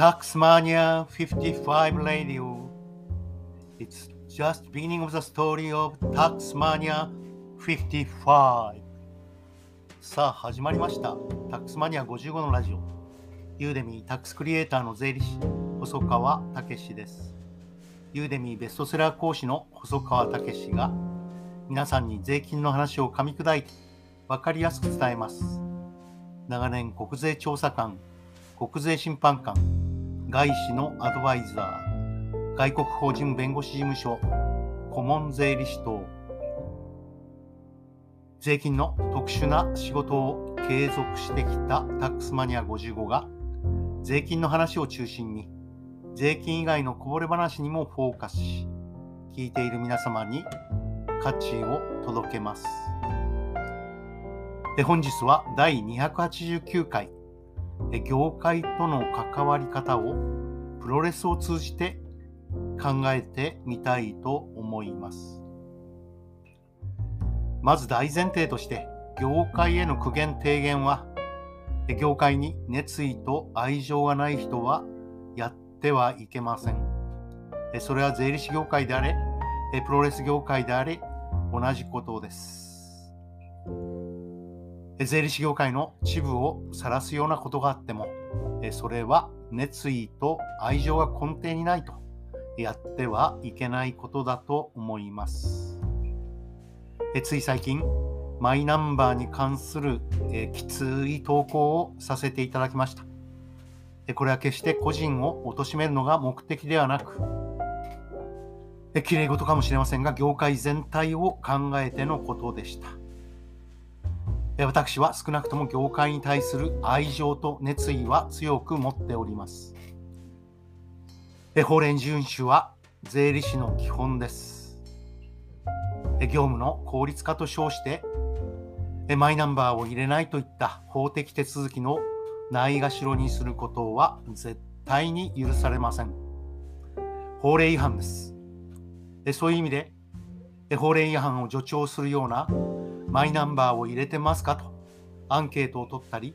Taxmania 55 Radio. It's just beginning of the story of Taxmania 55. さあ始まりました。タックスマニア55のラジオ。ユーデミータックスクリエイターの税理士、細川武史です。ユーデミーベストセラー講師の細川武史が皆さんに税金の話を噛み砕いて分かりやすく伝えます。長年国税調査官、国税審判官、外資のアドバイザー、外国法人弁護士事務所、顧問税理士等、税金の特殊な仕事を継続してきたタックスマニア55が、税金の話を中心に、税金以外のこぼれ話にもフォーカスし、聞いている皆様に価値を届けます。で本日は第289回、業界との関わり方をプロレスを通じて考えてみたいと思います。まず大前提として、業界への苦言提言は、業界に熱意と愛情がない人はやってはいけません。それは税理士業界であれ、プロレス業界であれ、同じことです。税理士業界の恥部を晒すようなことがあっても、それは熱意と愛情が根底にないとやってはいけないことだと思います。つい最近、マイナンバーに関するきつい投稿をさせていただきました。これは決して個人を貶めるのが目的ではなく、え綺麗事かもしれませんが、業界全体を考えてのことでした。私は少なくとも業界に対する愛情と熱意は強く持っております。法令遵守は税理士の基本です。業務の効率化と称してマイナンバーを入れないといった法的手続きのないがしろにすることは絶対に許されません。法令違反です。そういう意味で法令違反を助長するようなマイナンバーを入れてますかとアンケートを取ったり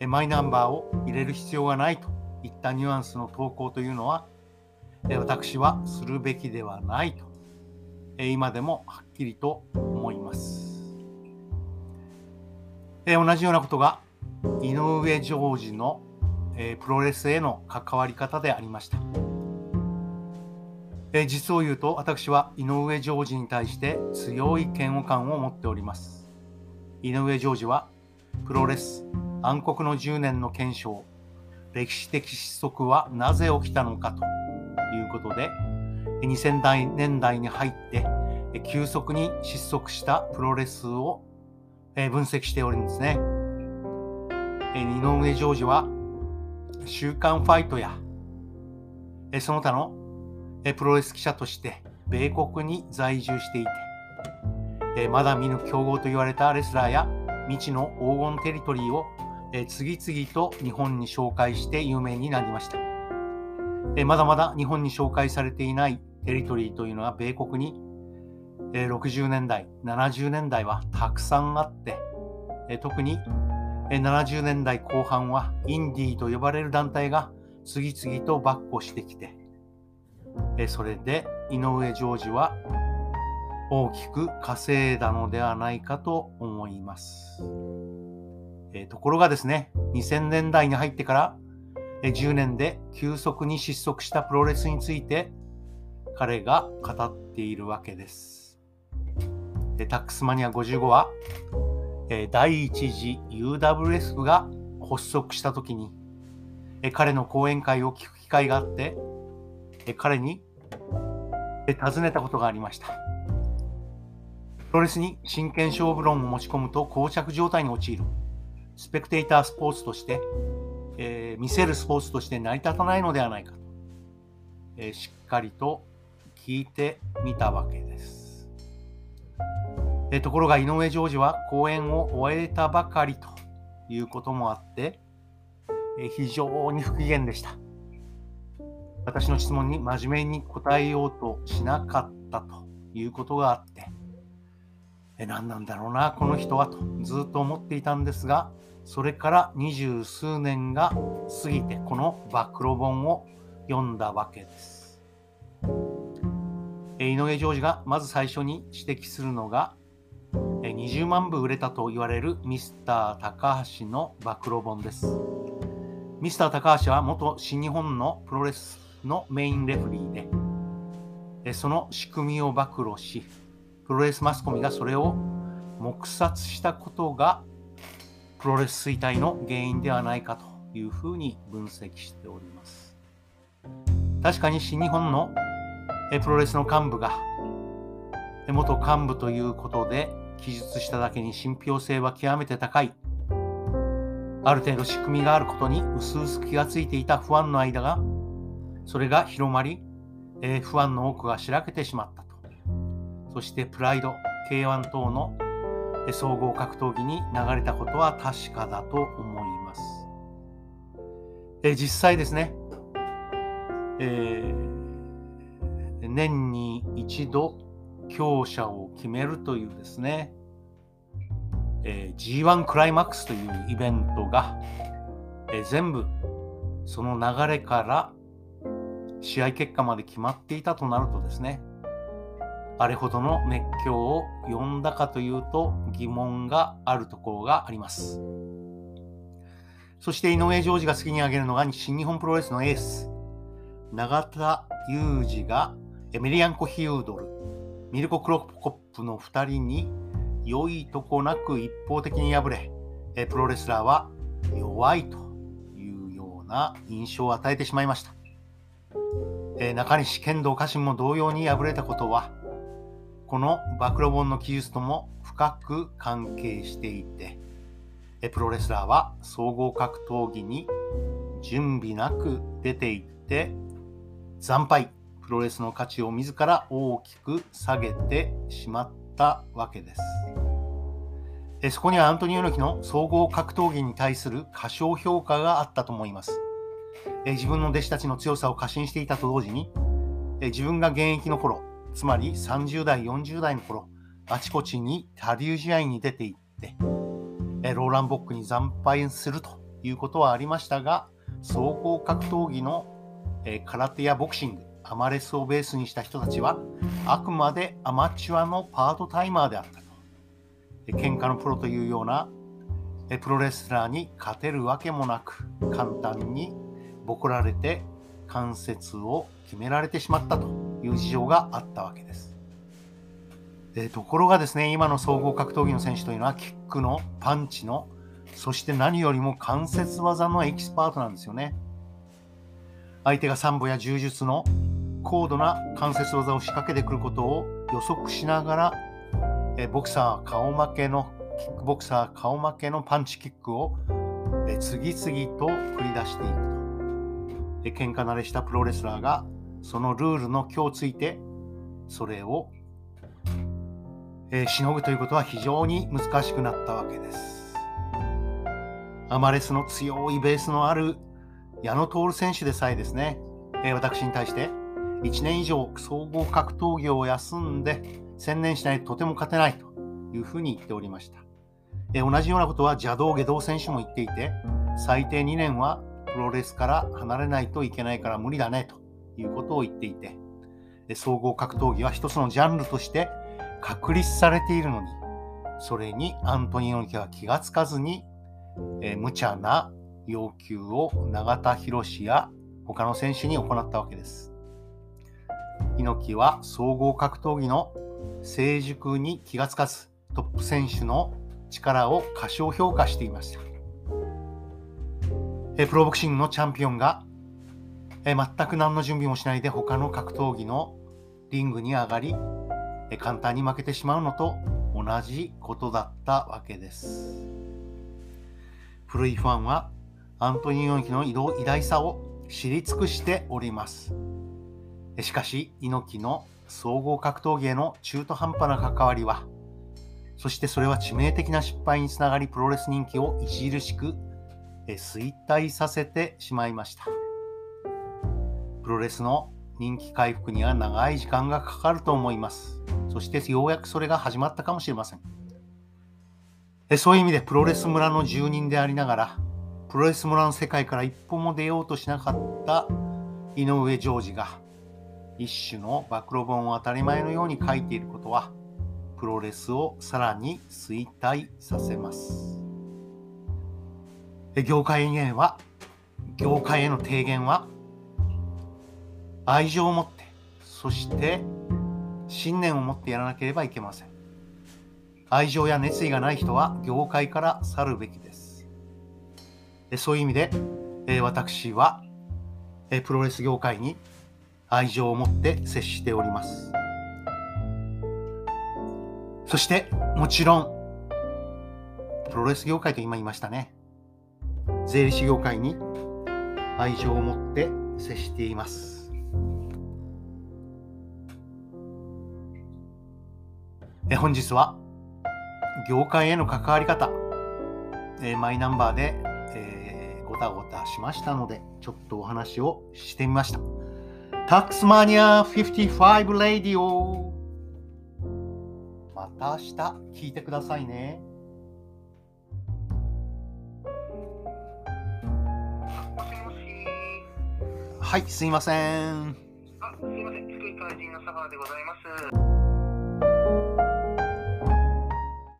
マイナンバーを入れる必要がないといったニュアンスの投稿というのは私はするべきではないと今でもはっきりと思います。同じようなことが井上ジョージの、プロレスへの関わり方でありました。え実を言うと私は井上ジョージに対して強い嫌悪感を持っております。井上ジョージはプロレス暗黒の10年の検証歴史的失速はなぜ起きたのかということで2000年代に入って急速に失速したプロレスを分析しておるんですね。え井上ジョージは週刊ファイトやその他のプロレス記者として米国に在住していて、まだ見ぬ強豪と言われたレスラーや未知の黄金テリトリーを次々と日本に紹介して有名になりました。まだまだ日本に紹介されていないテリトリーというのは米国に60年代、70年代はたくさんあって、特に70年代後半はインディーと呼ばれる団体が次々と跋扈してきて、えそれで井上ジョージは大きく稼いだのではないかと思います。えところがですね、2000年代に入ってから10年で急速に失速したプロレスについて彼が語っているわけです。でタックスマニア55は、え第一次 UWF が発足した時に、え彼の講演会を聞く機会があって、彼に、尋ねたことがありました。プロレスに真剣勝負論を持ち込むと膠着状態に陥る。スペクテータースポーツとして、えー見せるスポーツとして成り立たないのではないかと、えーしっかりと聞いてみたわけです。えーところが井上ジョージは講演を終えたばかりということもあって、えー非常に不機嫌でした。私の質問に真面目に答えようとしなかったということがあって、え何なんだろうなこの人はとずっと思っていたんですがそれから二十数年が過ぎてこの暴露本を読んだわけです。え井上ジョージがまず最初に指摘するのがえ20万部売れたと言われるミスター高橋の暴露本です。ミスター高橋は元新日本のプロレスのメインレフリーで、その仕組みを暴露し、プロレスマスコミがそれを黙殺したことがプロレス衰退の原因ではないかというふうに分析しております。確かに新日本のプロレスの幹部が元幹部ということで記述しただけに信憑性は極めて高い。ある程度仕組みがあることに薄々気がついていた不安の間が、それが広まり、えー、不安の多くがしらけてしまったと。そしてプライド、K1 等の総合格闘技に流れたことは確かだと思います。えー、実際ですね、えー、年に一度強者を決めるというですね、えー、G1 クライマックスというイベントが、えー、全部その流れから試合結果まで決まっていたとなるとですね、あれほどの熱狂を呼んだかというと疑問があるところがあります。そして井上ジョージが次に挙げるのが新日本プロレスのエース、永田裕二がエメリアンコ・ヒュードル、ミルコ・クロコップの2人に良いとこなく一方的に敗れ、プロレスラーは弱いというような印象を与えてしまいました。え中西剣道家臣も同様に敗れたことは、この暴露本の記述とも深く関係していて、プロレスラーは総合格闘技に準備なく出ていって惨敗プロレスの価値を自ら大きく下げてしまったわけです。そこにはアントニオ猪木の総合格闘技に対する過小評価があったと思います。え自分の弟子たちの強さを過信していたと同時に、え自分が現役の頃、つまり30代、40代の頃、あちこちに他流試合に出ていって、えローランボックに惨敗するということはありましたが、総合格闘技のえ空手やボクシング、アマレスをベースにした人たちはあくまでアマチュアのパートタイマーであったと。喧嘩のプロというようなプロレスラーに勝てるわけもなく簡単にボコられて関節を決められてしまったという事情があったわけです。でところがですね今の総合格闘技の選手というのはキックのパンチのそして何よりも関節技のエキスパートなんですよね。相手がサンボや柔術の高度な関節技を仕掛けてくることを予測しながら、えボクサー顔負けのキックボクサー顔負けのパンチキックをえ次々と繰り出していくと。え喧嘩慣れしたプロレスラーがそのルールの今日ついてそれを、えしのぐということは非常に難しくなったわけです。アマレスの強いベースのある矢野徹選手でさえですね、え私に対して1年以上総合格闘技を休んで専念しないととても勝てないというふうに言っておりました。え同じようなことは邪道下道選手も言っていて、最低2年はプロレスから離れないといけないから無理だねということを言っていて、総合格闘技は一つのジャンルとして確立されているのに、それにアントニオニキは気がつかずに、え無茶な要求を永田博や他の選手に行ったわけです。猪木は総合格闘技の成熟に気がつかず、トップ選手の力を過小評価していました。プロボクシングのチャンピオンが全く何の準備もしないで他の格闘技のリングに上がり、簡単に負けてしまうのと同じことだったわけです。古いファンはアントニオ猪木の偉大さを知り尽くしております。しかし、猪木の総合格闘技への中途半端な関わりは、そしてそれは致命的な失敗につながり、プロレス人気を著しく衰退させてしまいました。プロレスの人気回復には長い時間がかかると思います。そしてようやくそれが始まったかもしれません。そういう意味でプロレス村の住人でありながら、プロレス村の世界から一歩も出ようとしなかった井上ジョージが、一種の暴露本を当たり前のように書いていることは、プロレスをさらに衰退させます。業界へは、業界への提言は、愛情を持って、そして信念を持ってやらなければいけません。愛情や熱意がない人は業界から去るべきです。そういう意味で、私はプロレス業界に愛情を持って接しております。そしてもちろんプロレス業界と今言いましたね。税理士業界に愛情を持って接しています。え本日は業界への関わり方、えマイナンバーで、えー、ごたごたしましたので、ちょっとお話をしてみました。タックスマニア55レディオまた明日聞いてくださいね。はい、すいません。あ、すいません。福井怪人の佐川でございます。